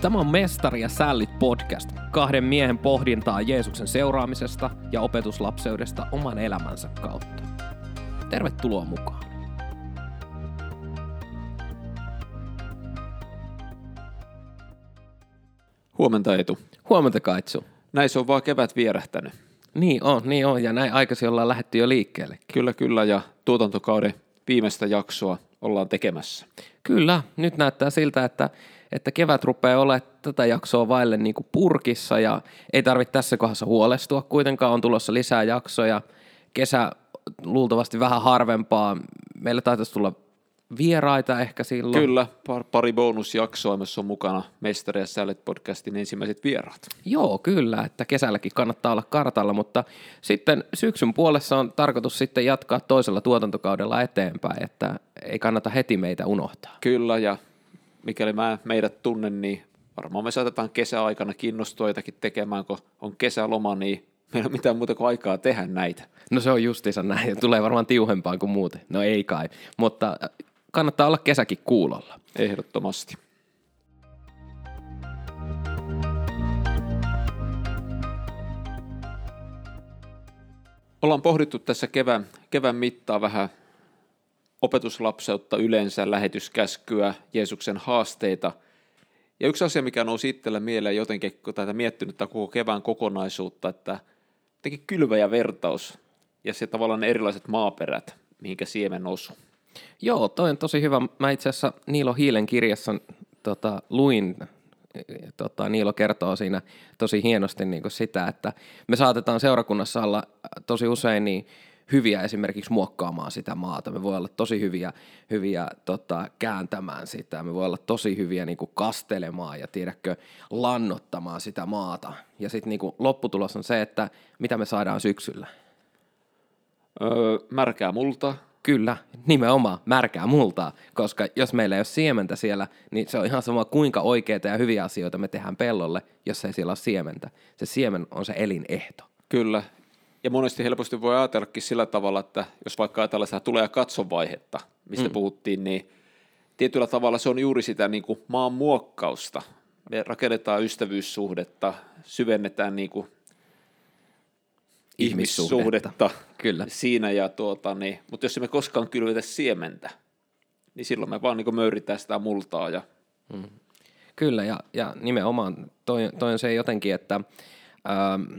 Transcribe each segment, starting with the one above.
Tämä on Mestari ja sällit podcast, kahden miehen pohdintaa Jeesuksen seuraamisesta ja opetuslapseudesta oman elämänsä kautta. Tervetuloa mukaan. Huomenta Eetu. Huomenta Kaitsu. Näissä on vaan kevät vierähtänyt. Niin on, niin on, ja näin aikaisin ollaan lähetty jo liikkeelle. Kyllä, kyllä, ja tuotantokauden viimeistä jaksoa ollaan tekemässä. Kyllä, nyt näyttää siltä, että, että kevät rupeaa olemaan tätä jaksoa vaille niin kuin purkissa, ja ei tarvitse tässä kohdassa huolestua. Kuitenkaan on tulossa lisää jaksoja. Kesä luultavasti vähän harvempaa. Meillä taitaisi tulla vieraita ehkä silloin. Kyllä, par, pari bonusjaksoa, missä on mukana Mestari ja Sället podcastin ensimmäiset vieraat. Joo, kyllä, että kesälläkin kannattaa olla kartalla, mutta sitten syksyn puolessa on tarkoitus sitten jatkaa toisella tuotantokaudella eteenpäin, että ei kannata heti meitä unohtaa. Kyllä, ja mikäli mä meidät tunnen, niin varmaan me saatetaan kesäaikana kiinnostua jotakin tekemään, kun on kesäloma, niin meillä on mitään muuta kuin aikaa tehdä näitä. No se on justiinsa näin, ja tulee varmaan tiuhempaan kuin muuten. No ei kai, mutta kannattaa olla kesäkin kuulolla. Ehdottomasti. Ollaan pohdittu tässä kevään, kevään mittaa vähän opetuslapseutta yleensä, lähetyskäskyä, Jeesuksen haasteita. Ja yksi asia, mikä nousi itsellä mieleen jotenkin, kun tätä miettinyt tätä koko kevään kokonaisuutta, että jotenkin kylvä ja vertaus ja se tavallaan ne erilaiset maaperät, mihinkä siemen osuu. Joo, toi on tosi hyvä. Mä itse asiassa Niilo Hiilen kirjassa tota, luin, tota, Niilo kertoo siinä tosi hienosti niin sitä, että me saatetaan seurakunnassa olla tosi usein niin hyviä esimerkiksi muokkaamaan sitä maata. Me voi olla tosi hyviä, hyviä tota, kääntämään sitä. Me voi olla tosi hyviä niin kuin kastelemaan ja tiedätkö, lannottamaan sitä maata. Ja sitten niin lopputulos on se, että mitä me saadaan syksyllä. Öö, märkää multa, Kyllä, nimenomaan märkää multaa, koska jos meillä ei ole siementä siellä, niin se on ihan sama kuinka oikeita ja hyviä asioita me tehdään pellolle, jos ei siellä ole siementä. Se siemen on se elinehto. Kyllä, ja monesti helposti voi ajatellakin sillä tavalla, että jos vaikka ajatellaan sitä tulee- ja katsovaihetta, mistä mm. puhuttiin, niin tietyllä tavalla se on juuri sitä niin kuin maan muokkausta. Me rakennetaan ystävyyssuhdetta, syvennetään niin kuin ihmissuhdetta, ihmissuhdetta Kyllä. siinä. Ja tuota, niin, mutta jos me koskaan kylvetä siementä, niin silloin me vaan niin möyritään sitä multaa. Ja... Mm. Kyllä, ja, ja nimenomaan toi, toi on se jotenkin, että ähm,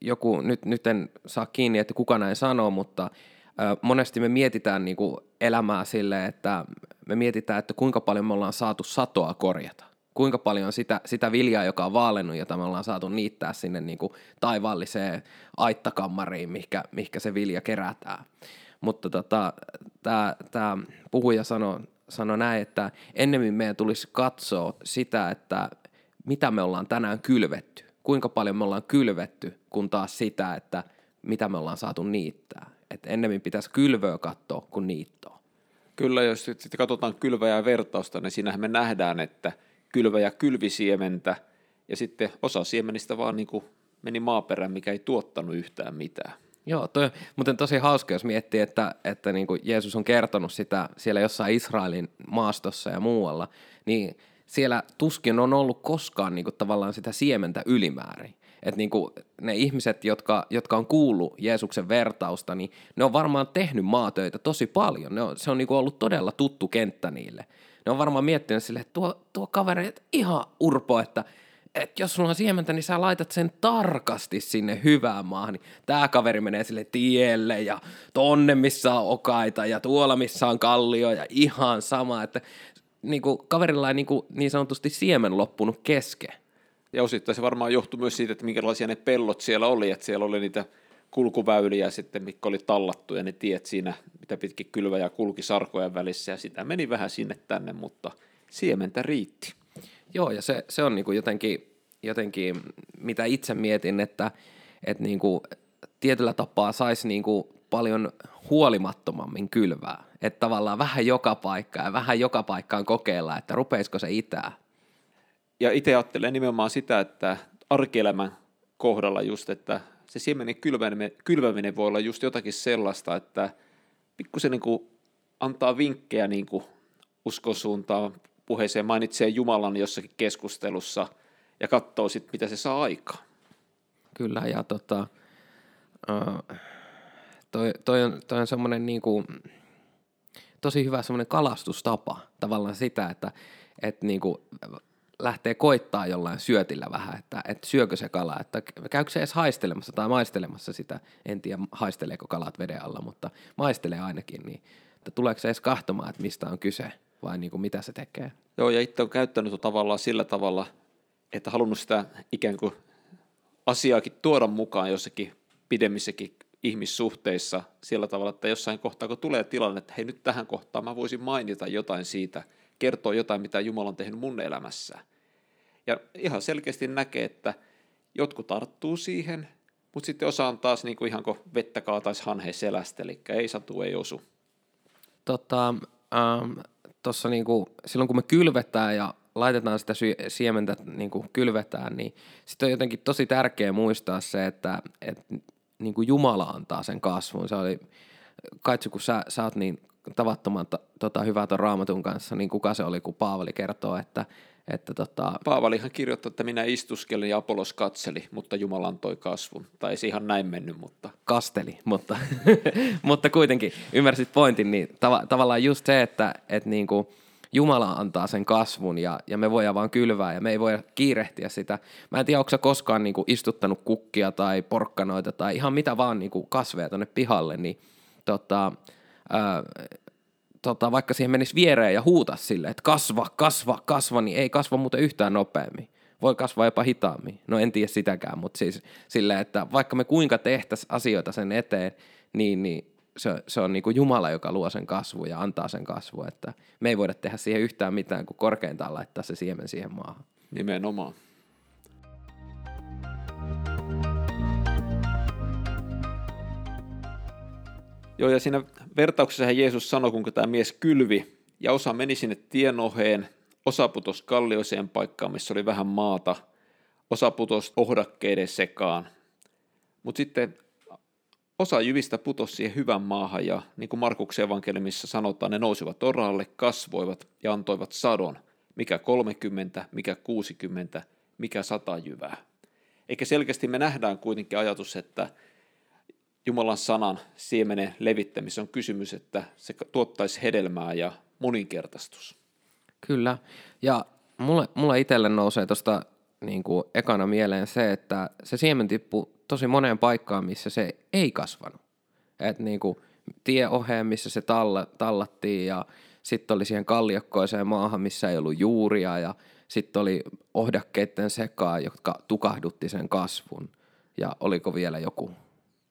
joku, nyt, nyt en saa kiinni, että kuka näin sanoo, mutta monesti me mietitään niin kuin elämää sille, että me mietitään, että kuinka paljon me ollaan saatu satoa korjata kuinka paljon sitä, sitä viljaa, joka on vaalennut, jota me ollaan saatu niittää sinne niin kuin taivaalliseen aittakammariin, mihinkä, mihinkä se vilja kerätään. Mutta tota, tämä puhuja sanoi sano näin, että ennemmin meidän tulisi katsoa sitä, että mitä me ollaan tänään kylvetty, kuinka paljon me ollaan kylvetty, kun taas sitä, että mitä me ollaan saatu niittää. Et ennemmin pitäisi kylvöä katsoa kuin niittoa. Kyllä, jos sitten katsotaan kylvää ja vertausta, niin siinähän me nähdään, että – kylvä- ja kylvisiementä, ja sitten osa siemenistä vaan niin kuin meni maaperään, mikä ei tuottanut yhtään mitään. Joo, toi muuten tosi hauska, jos miettii, että, että niin kuin Jeesus on kertonut sitä siellä jossain Israelin maastossa ja muualla, niin siellä tuskin on ollut koskaan niin kuin tavallaan sitä siementä ylimäärin. Että niin ne ihmiset, jotka, jotka on kuullut Jeesuksen vertausta, niin ne on varmaan tehnyt maatöitä tosi paljon. Ne on, se on niin kuin ollut todella tuttu kenttä niille ne on varmaan miettinyt sille, että tuo, tuo kaveri, että ihan urpo, että että jos sulla on siementä, niin sä laitat sen tarkasti sinne hyvään maahan. Niin tää kaveri menee sille tielle ja tonne, missä on okaita ja tuolla, missä on kallio ja ihan sama, että niin kuin, kaverilla ei niin, kuin, niin sanotusti siemen loppunut kesken. Ja osittain se varmaan johtui myös siitä, että minkälaisia ne pellot siellä oli, että siellä oli niitä kulkuväyliä sitten, mitkä oli tallattu ja ne tiet siinä, mitä pitkin kylvä ja kulki sarkojen välissä ja sitä meni vähän sinne tänne, mutta siementä riitti. Joo, ja se, se on niin kuin jotenkin, jotenkin, mitä itse mietin, että, että niin kuin tietyllä tapaa saisi niin kuin paljon huolimattomammin kylvää. Että tavallaan vähän joka paikka ja vähän joka paikkaan kokeilla, että rupeisiko se itää. Ja itse ajattelen nimenomaan sitä, että arkielämän kohdalla just, että se siemenen kylväminen, kylväminen voi olla just jotakin sellaista, että pikkusen niin kuin antaa vinkkejä niin kuin uskon suuntaan, puheeseen mainitsee Jumalan jossakin keskustelussa ja katsoo sitten, mitä se saa aikaan. Kyllä, ja tota, uh, toi, toi on, toi on semmoinen niinku, tosi hyvä semmoinen kalastustapa, tavallaan sitä, että et niinku, lähtee koittaa jollain syötillä vähän, että, että syökö se kala, että käykö se edes haistelemassa tai maistelemassa sitä, en tiedä haisteleeko kalat veden alla, mutta maistelee ainakin, niin että tuleeko se edes kahtomaan, että mistä on kyse vai niin kuin mitä se tekee. Joo, ja itse on käyttänyt tavallaan sillä tavalla, että halunnut sitä ikään kuin asiaakin tuoda mukaan jossakin pidemmissäkin ihmissuhteissa sillä tavalla, että jossain kohtaa, kun tulee tilanne, että hei nyt tähän kohtaan mä voisin mainita jotain siitä, kertoa jotain, mitä Jumala on tehnyt mun elämässä. Ja ihan selkeästi näkee, että jotkut tarttuu siihen, mutta sitten osa on taas niin kuin ihan kuin vettä kaataisi hanheen selästä, eli ei satu, ei osu. Tota, ähm, tossa niinku, silloin kun me kylvetään ja laitetaan sitä sy- siementä niinku kylvetään, niin sitten on jotenkin tosi tärkeää muistaa se, että et, niinku Jumala antaa sen kasvun. Se oli, kaitsu kun sä, sä oot niin tavattoman ta, tota, hyvä ton raamatun kanssa, niin kuka se oli, kun Paavali kertoo, että, että tota... Paavalihan kirjoitti, että minä istuskelin ja Apolos katseli, mutta Jumala antoi kasvun. Tai ei se ihan näin mennyt, mutta... Kasteli, mutta, mutta kuitenkin ymmärsit pointin, niin tav- tavallaan just se, että et niinku, Jumala antaa sen kasvun ja, ja me voidaan vaan kylvää ja me ei voi kiirehtiä sitä. Mä en tiedä, onko sä koskaan niinku istuttanut kukkia tai porkkanoita tai ihan mitä vaan niinku kasveja tonne pihalle, niin tota, ää, tota, vaikka siihen menisi viereen ja huuta sille, että kasva, kasva, kasva, niin ei kasva muuten yhtään nopeammin. Voi kasvaa jopa hitaammin. No en tiedä sitäkään, mutta siis silleen, että vaikka me kuinka tehtäisiin asioita sen eteen, niin, niin se, se on niin kuin Jumala, joka luo sen kasvu ja antaa sen kasvu, että me ei voida tehdä siihen yhtään mitään, kuin korkeintaan laittaa se siemen siihen maahan. Nimenomaan. Joo, ja siinä vertauksessa Jeesus sanoi, kuinka tämä mies kylvi, ja osa meni sinne tienoheen, osa putosi kallioiseen paikkaan, missä oli vähän maata, osa putosi ohdakkeiden sekaan. Mutta sitten osa jyvistä putosi siihen hyvän maahan, ja niin kuin Markuksen evankeliumissa sanotaan, ne nousivat oralle, kasvoivat ja antoivat sadon, mikä 30, mikä 60, mikä 100 jyvää. Eikä selkeästi me nähdään kuitenkin ajatus, että Jumalan sanan siemenen levittämisessä on kysymys, että se tuottaisi hedelmää ja moninkertaistus. Kyllä, ja mulle, mulle itselle nousee tuosta niin kuin ekana mieleen se, että se siemen tippui tosi moneen paikkaan, missä se ei kasvanut. Että niin kuin tieoheen, missä se talla, tallattiin ja sitten oli siihen kalliokkoiseen maahan, missä ei ollut juuria ja sitten oli ohdakkeiden sekaa, jotka tukahdutti sen kasvun. Ja oliko vielä joku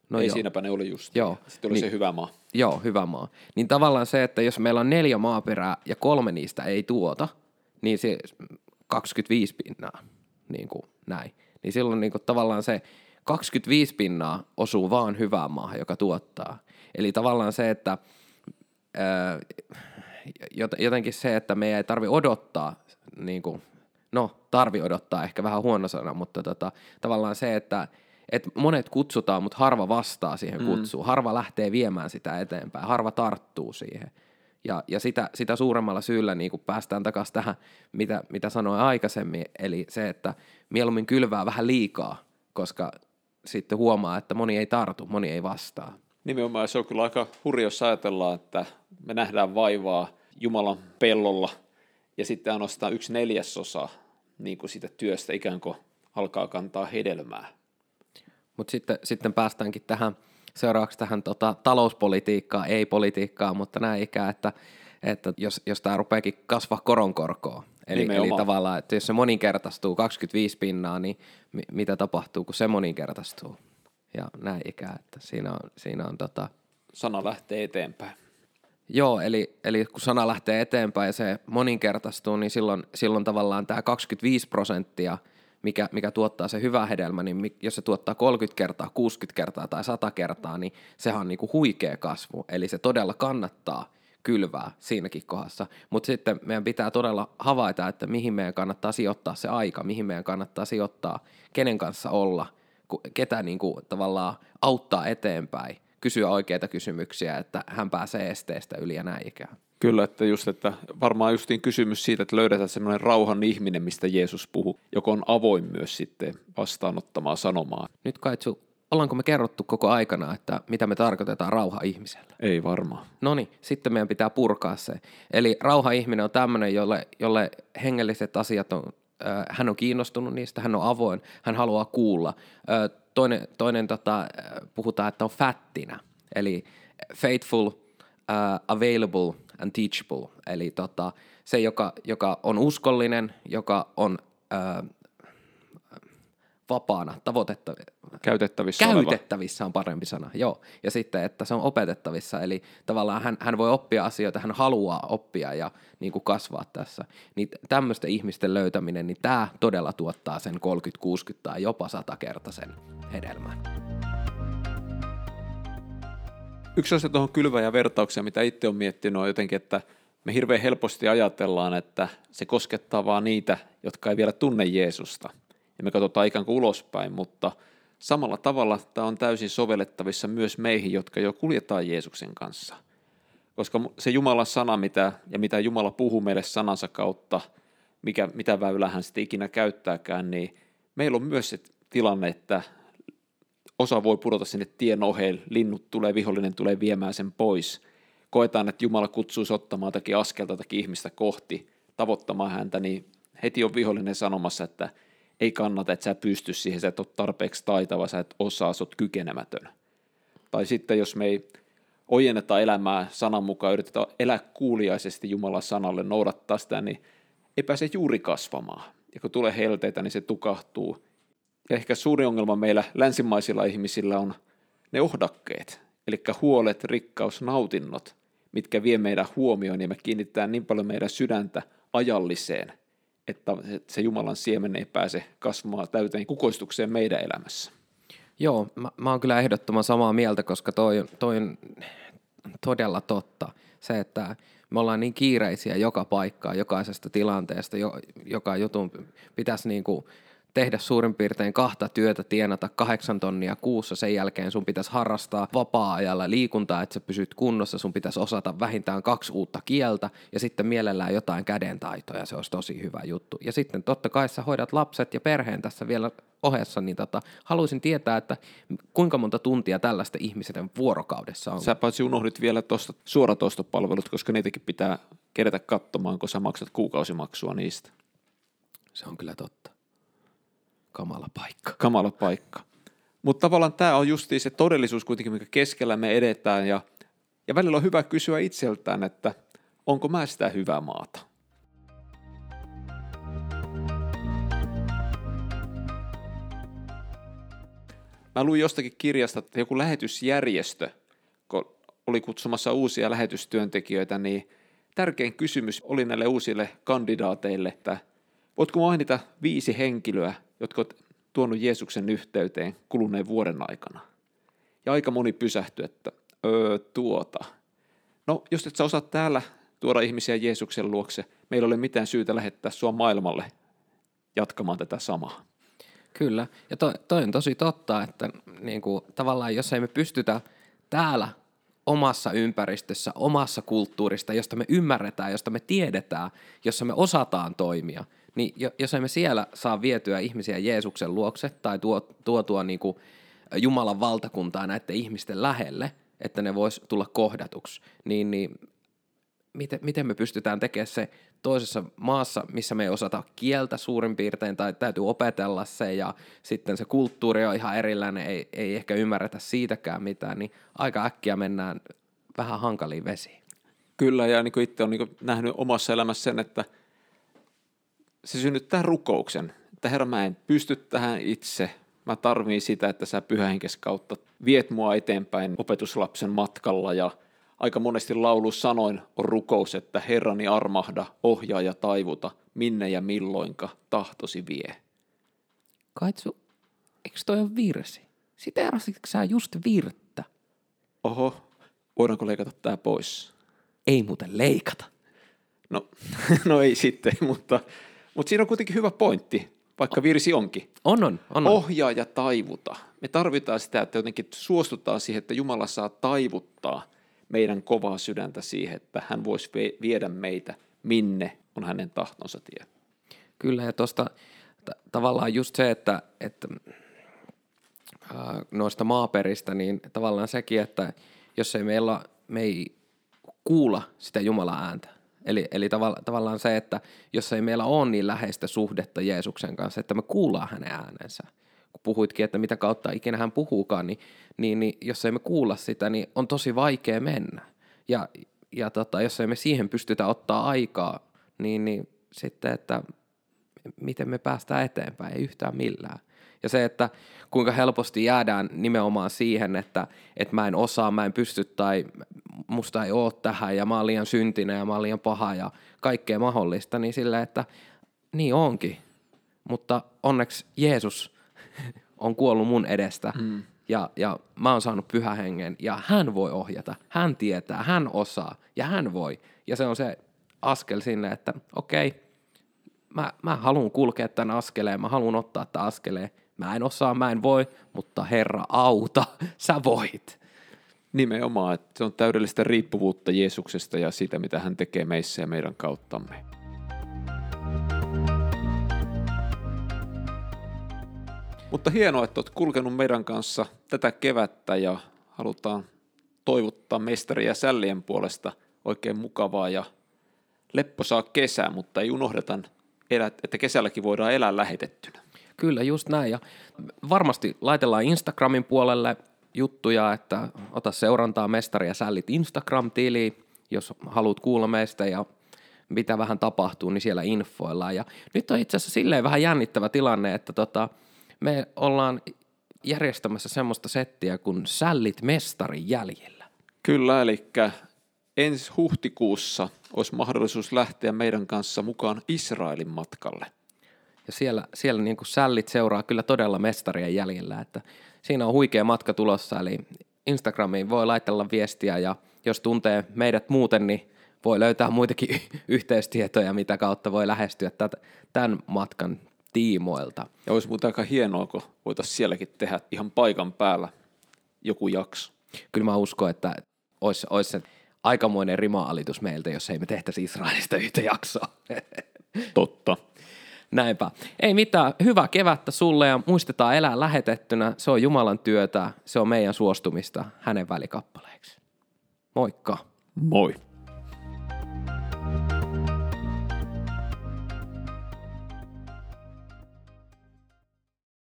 No Ei joo. siinäpä ne oli just. Joo. Sitten oli niin, se hyvä maa. Joo, hyvä maa. Niin tavallaan se, että jos meillä on neljä maaperää ja kolme niistä ei tuota, niin se 25 pinnaa, niin kuin näin. Niin silloin niin kuin tavallaan se 25 pinnaa osuu vaan hyvään maahan, joka tuottaa. Eli tavallaan se, että ää, jotenkin se, että me ei tarvi odottaa, niin kuin, no tarvi odottaa ehkä vähän huono sana, mutta tota, tavallaan se, että että monet kutsutaan, mutta harva vastaa siihen mm. kutsuun. Harva lähtee viemään sitä eteenpäin, harva tarttuu siihen. Ja, ja sitä, sitä suuremmalla syyllä niin päästään takaisin tähän, mitä, mitä sanoin aikaisemmin, eli se, että mieluummin kylvää vähän liikaa, koska sitten huomaa, että moni ei tartu, moni ei vastaa. Nimenomaan se on kyllä aika hurja, jos ajatellaan, että me nähdään vaivaa Jumalan pellolla ja sitten ainoastaan yksi neljäsosa niin kuin sitä työstä ikään kuin alkaa kantaa hedelmää. Mutta sitten, sitten päästäänkin tähän seuraavaksi tähän tota, talouspolitiikkaan, ei politiikkaan, mutta näin ikään, että, että jos, jos tämä rupeakin kasvaa koronkorkoa, eli, eli tavallaan, että jos se moninkertaistuu 25 pinnaa, niin mi, mitä tapahtuu, kun se moninkertaistuu? Ja näin ikään, että siinä on, siinä on tota... Sana lähtee eteenpäin. Joo, eli, eli kun sana lähtee eteenpäin ja se moninkertaistuu, niin silloin, silloin tavallaan tämä 25 prosenttia – mikä, mikä tuottaa se hyvä hedelmä, niin jos se tuottaa 30 kertaa, 60 kertaa tai 100 kertaa, niin sehän on niinku huikea kasvu. Eli se todella kannattaa kylvää siinäkin kohdassa. Mutta sitten meidän pitää todella havaita, että mihin meidän kannattaa sijoittaa se aika, mihin meidän kannattaa sijoittaa, kenen kanssa olla, ketä niinku tavallaan auttaa eteenpäin, kysyä oikeita kysymyksiä, että hän pääsee esteestä yli ja näin ikään. Kyllä, että just, että varmaan justiin kysymys siitä, että löydetään semmoinen rauhan ihminen, mistä Jeesus puhuu, joka on avoin myös sitten vastaanottamaan sanomaa. Nyt Kaitsu, ollaanko me kerrottu koko aikana, että mitä me tarkoitetaan rauha ihmiselle? Ei varmaan. No niin, sitten meidän pitää purkaa se. Eli rauha ihminen on tämmöinen, jolle, jolle hengelliset asiat on, äh, hän on kiinnostunut niistä, hän on avoin, hän haluaa kuulla. Äh, toinen toinen tota, äh, puhutaan, että on fättinä, eli faithful, uh, available and teachable, eli tota, se, joka, joka on uskollinen, joka on uh, vapaana, tavoitettavissa. Käytettävissä oleva. Käytettävissä on parempi sana, joo. Ja sitten, että se on opetettavissa, eli tavallaan hän, hän voi oppia asioita, hän haluaa oppia ja niin kuin kasvaa tässä. Niin tämmöisten ihmisten löytäminen, niin tämä todella tuottaa sen 30, 60 tai jopa 100 kertaisen hedelmän. Yksi asia tuohon kylvä ja vertaukseen, mitä itse olen miettinyt, on jotenkin, että me hirveän helposti ajatellaan, että se koskettaa vaan niitä, jotka ei vielä tunne Jeesusta. Ja me katsotaan ikään kuin ulospäin, mutta samalla tavalla tämä on täysin sovellettavissa myös meihin, jotka jo kuljetaan Jeesuksen kanssa. Koska se Jumalan sana, mitä, ja mitä Jumala puhuu meille sanansa kautta, mikä, mitä väylää hän sitten ikinä käyttääkään, niin meillä on myös se tilanne, että osa voi pudota sinne tien oheen, linnut tulee, vihollinen tulee viemään sen pois. Koetaan, että Jumala kutsuisi ottamaan jotakin askelta jotakin ihmistä kohti, tavoittamaan häntä, niin heti on vihollinen sanomassa, että ei kannata, että sä pysty siihen, sä et ole tarpeeksi taitava, sä et osaa, sä oot kykenemätön. Tai sitten jos me ei ojenneta elämää sanan mukaan, yritetään elää kuuliaisesti Jumalan sanalle, noudattaa sitä, niin ei pääse juuri kasvamaan. Ja kun tulee helteitä, niin se tukahtuu ja ehkä suuri ongelma meillä länsimaisilla ihmisillä on ne ohdakkeet, eli huolet, rikkaus, nautinnot, mitkä vie meidän huomioon ja me kiinnitetään niin paljon meidän sydäntä ajalliseen, että se Jumalan siemen ei pääse kasvamaan täyteen kukoistukseen meidän elämässä. Joo, mä, mä oon kyllä ehdottoman samaa mieltä, koska toi, toi on todella totta. Se, että me ollaan niin kiireisiä joka paikkaa, jokaisesta tilanteesta, jo, joka jutun pitäisi niin kuin tehdä suurin piirtein kahta työtä, tienata kahdeksan tonnia kuussa, sen jälkeen sun pitäisi harrastaa vapaa-ajalla liikuntaa, että sä pysyt kunnossa, sun pitäisi osata vähintään kaksi uutta kieltä ja sitten mielellään jotain kädentaitoja, se olisi tosi hyvä juttu. Ja sitten totta kai sä hoidat lapset ja perheen tässä vielä ohessa, niin tota, haluaisin tietää, että kuinka monta tuntia tällaista ihmisen vuorokaudessa on. Sä paitsi unohdit vielä tuosta suoratoistopalvelut, koska niitäkin pitää kerätä katsomaan, kun sä maksat kuukausimaksua niistä. Se on kyllä totta. Kamala paikka. Kamala paikka. Mutta tavallaan tämä on justiin se todellisuus kuitenkin, mikä keskellä me edetään ja, ja välillä on hyvä kysyä itseltään, että onko mä sitä hyvää maata. Mä luin jostakin kirjasta, että joku lähetysjärjestö, kun oli kutsumassa uusia lähetystyöntekijöitä, niin tärkein kysymys oli näille uusille kandidaateille, että voitko mainita viisi henkilöä, jotka ovat tuonut Jeesuksen yhteyteen kuluneen vuoden aikana. Ja aika moni pysähtyi, että öö, tuota. No, jos et sä osaa täällä tuoda ihmisiä Jeesuksen luokse, meillä ei ole mitään syytä lähettää sua maailmalle jatkamaan tätä samaa. Kyllä, ja toi, toi on tosi totta, että niin kuin, tavallaan jos ei me pystytä täällä omassa ympäristössä, omassa kulttuurista, josta me ymmärretään, josta me tiedetään, jossa me osataan toimia, niin jos emme siellä saa vietyä ihmisiä Jeesuksen luokse tai tuo, tuotua niin kuin Jumalan valtakuntaa näiden ihmisten lähelle, että ne vois tulla kohdatuksi, niin, niin miten, miten me pystytään tekemään se toisessa maassa, missä me ei osata kieltä suurin piirtein tai täytyy opetella se ja sitten se kulttuuri on ihan erilainen, ei, ei ehkä ymmärretä siitäkään mitään, niin aika äkkiä mennään vähän hankaliin vesiin. Kyllä, ja niin kuin itse olen niin nähnyt omassa elämässä sen, että – se synnyttää rukouksen, että Herra, mä en pysty tähän itse, mä tarviin sitä, että sä pyhähenkes kautta viet mua eteenpäin opetuslapsen matkalla ja aika monesti laulu sanoin on rukous, että Herrani armahda, ohjaa ja taivuta, minne ja milloinka tahtosi vie. Kaitsu, eikö toi ole virsi? Sitä erasitko sä just virttä? Oho, voidaanko leikata tää pois? Ei muuten leikata. No, no ei sitten, mutta mutta siinä on kuitenkin hyvä pointti, vaikka virsi onkin. On, on, on. Ohjaa ja taivuta. Me tarvitaan sitä, että jotenkin suostutaan siihen, että Jumala saa taivuttaa meidän kovaa sydäntä siihen, että hän voisi viedä meitä minne on hänen tahtonsa tie. Kyllä, ja tuosta t- tavallaan just se, että, että äh, noista maaperistä, niin tavallaan sekin, että jos ei meillä, me ei kuulla sitä Jumalan ääntä, Eli, eli tavalla, tavallaan se, että jos ei meillä ole niin läheistä suhdetta Jeesuksen kanssa, että me kuullaan hänen äänensä, kun puhuitkin, että mitä kautta ikinä hän puhuukaan, niin, niin, niin jos ei me kuulla sitä, niin on tosi vaikea mennä. Ja, ja tota, jos ei me siihen pystytä ottaa aikaa, niin, niin sitten, että miten me päästään eteenpäin, ei yhtään millään. Ja se, että kuinka helposti jäädään nimenomaan siihen, että, että mä en osaa, mä en pysty tai musta ei ole tähän ja mä oon liian syntinen ja mä oon liian paha ja kaikkea mahdollista, niin sillä, että niin onkin. Mutta onneksi Jeesus on kuollut mun edestä mm. ja, ja mä oon saanut pyhähengen ja hän voi ohjata, hän tietää, hän osaa ja hän voi. Ja se on se askel sinne, että okei, okay, mä, mä haluan kulkea tämän askeleen, mä haluan ottaa tämän askeleen. Mä en osaa, mä en voi, mutta Herra auta, sä voit. Nimenomaan, että se on täydellistä riippuvuutta Jeesuksesta ja siitä, mitä hän tekee meissä ja meidän kauttamme. Mutta hienoa, että olet kulkenut meidän kanssa tätä kevättä ja halutaan toivottaa mestari ja sällien puolesta oikein mukavaa ja lepposaa kesää, mutta ei unohdeta, että kesälläkin voidaan elää lähetettynä. Kyllä, just näin. Ja varmasti laitellaan Instagramin puolelle juttuja, että ota seurantaa Mestari ja Sällit Instagram-tili, jos haluat kuulla meistä ja mitä vähän tapahtuu, niin siellä infoillaan. Ja nyt on itse asiassa silleen vähän jännittävä tilanne, että tota, me ollaan järjestämässä semmoista settiä kuin Sällit Mestari jäljellä. Kyllä, eli ensi huhtikuussa olisi mahdollisuus lähteä meidän kanssa mukaan Israelin matkalle. Ja siellä, siellä niin kuin sällit seuraa kyllä todella mestarien jäljellä, että siinä on huikea matka tulossa, eli Instagramiin voi laitella viestiä ja jos tuntee meidät muuten, niin voi löytää muitakin yhteystietoja, mitä kautta voi lähestyä tämän matkan tiimoilta. Ja olisi muuten aika hienoa, kun voitaisiin sielläkin tehdä ihan paikan päällä joku jakso. Kyllä mä uskon, että olisi, olisi se aikamoinen rima-alitus meiltä, jos ei me tehtäisi Israelista yhtä jaksoa. Totta. Näinpä. Ei mitään. Hyvää kevättä sulle ja muistetaan elää lähetettynä. Se on Jumalan työtä. Se on meidän suostumista hänen välikappaleeksi. Moikka. Moi.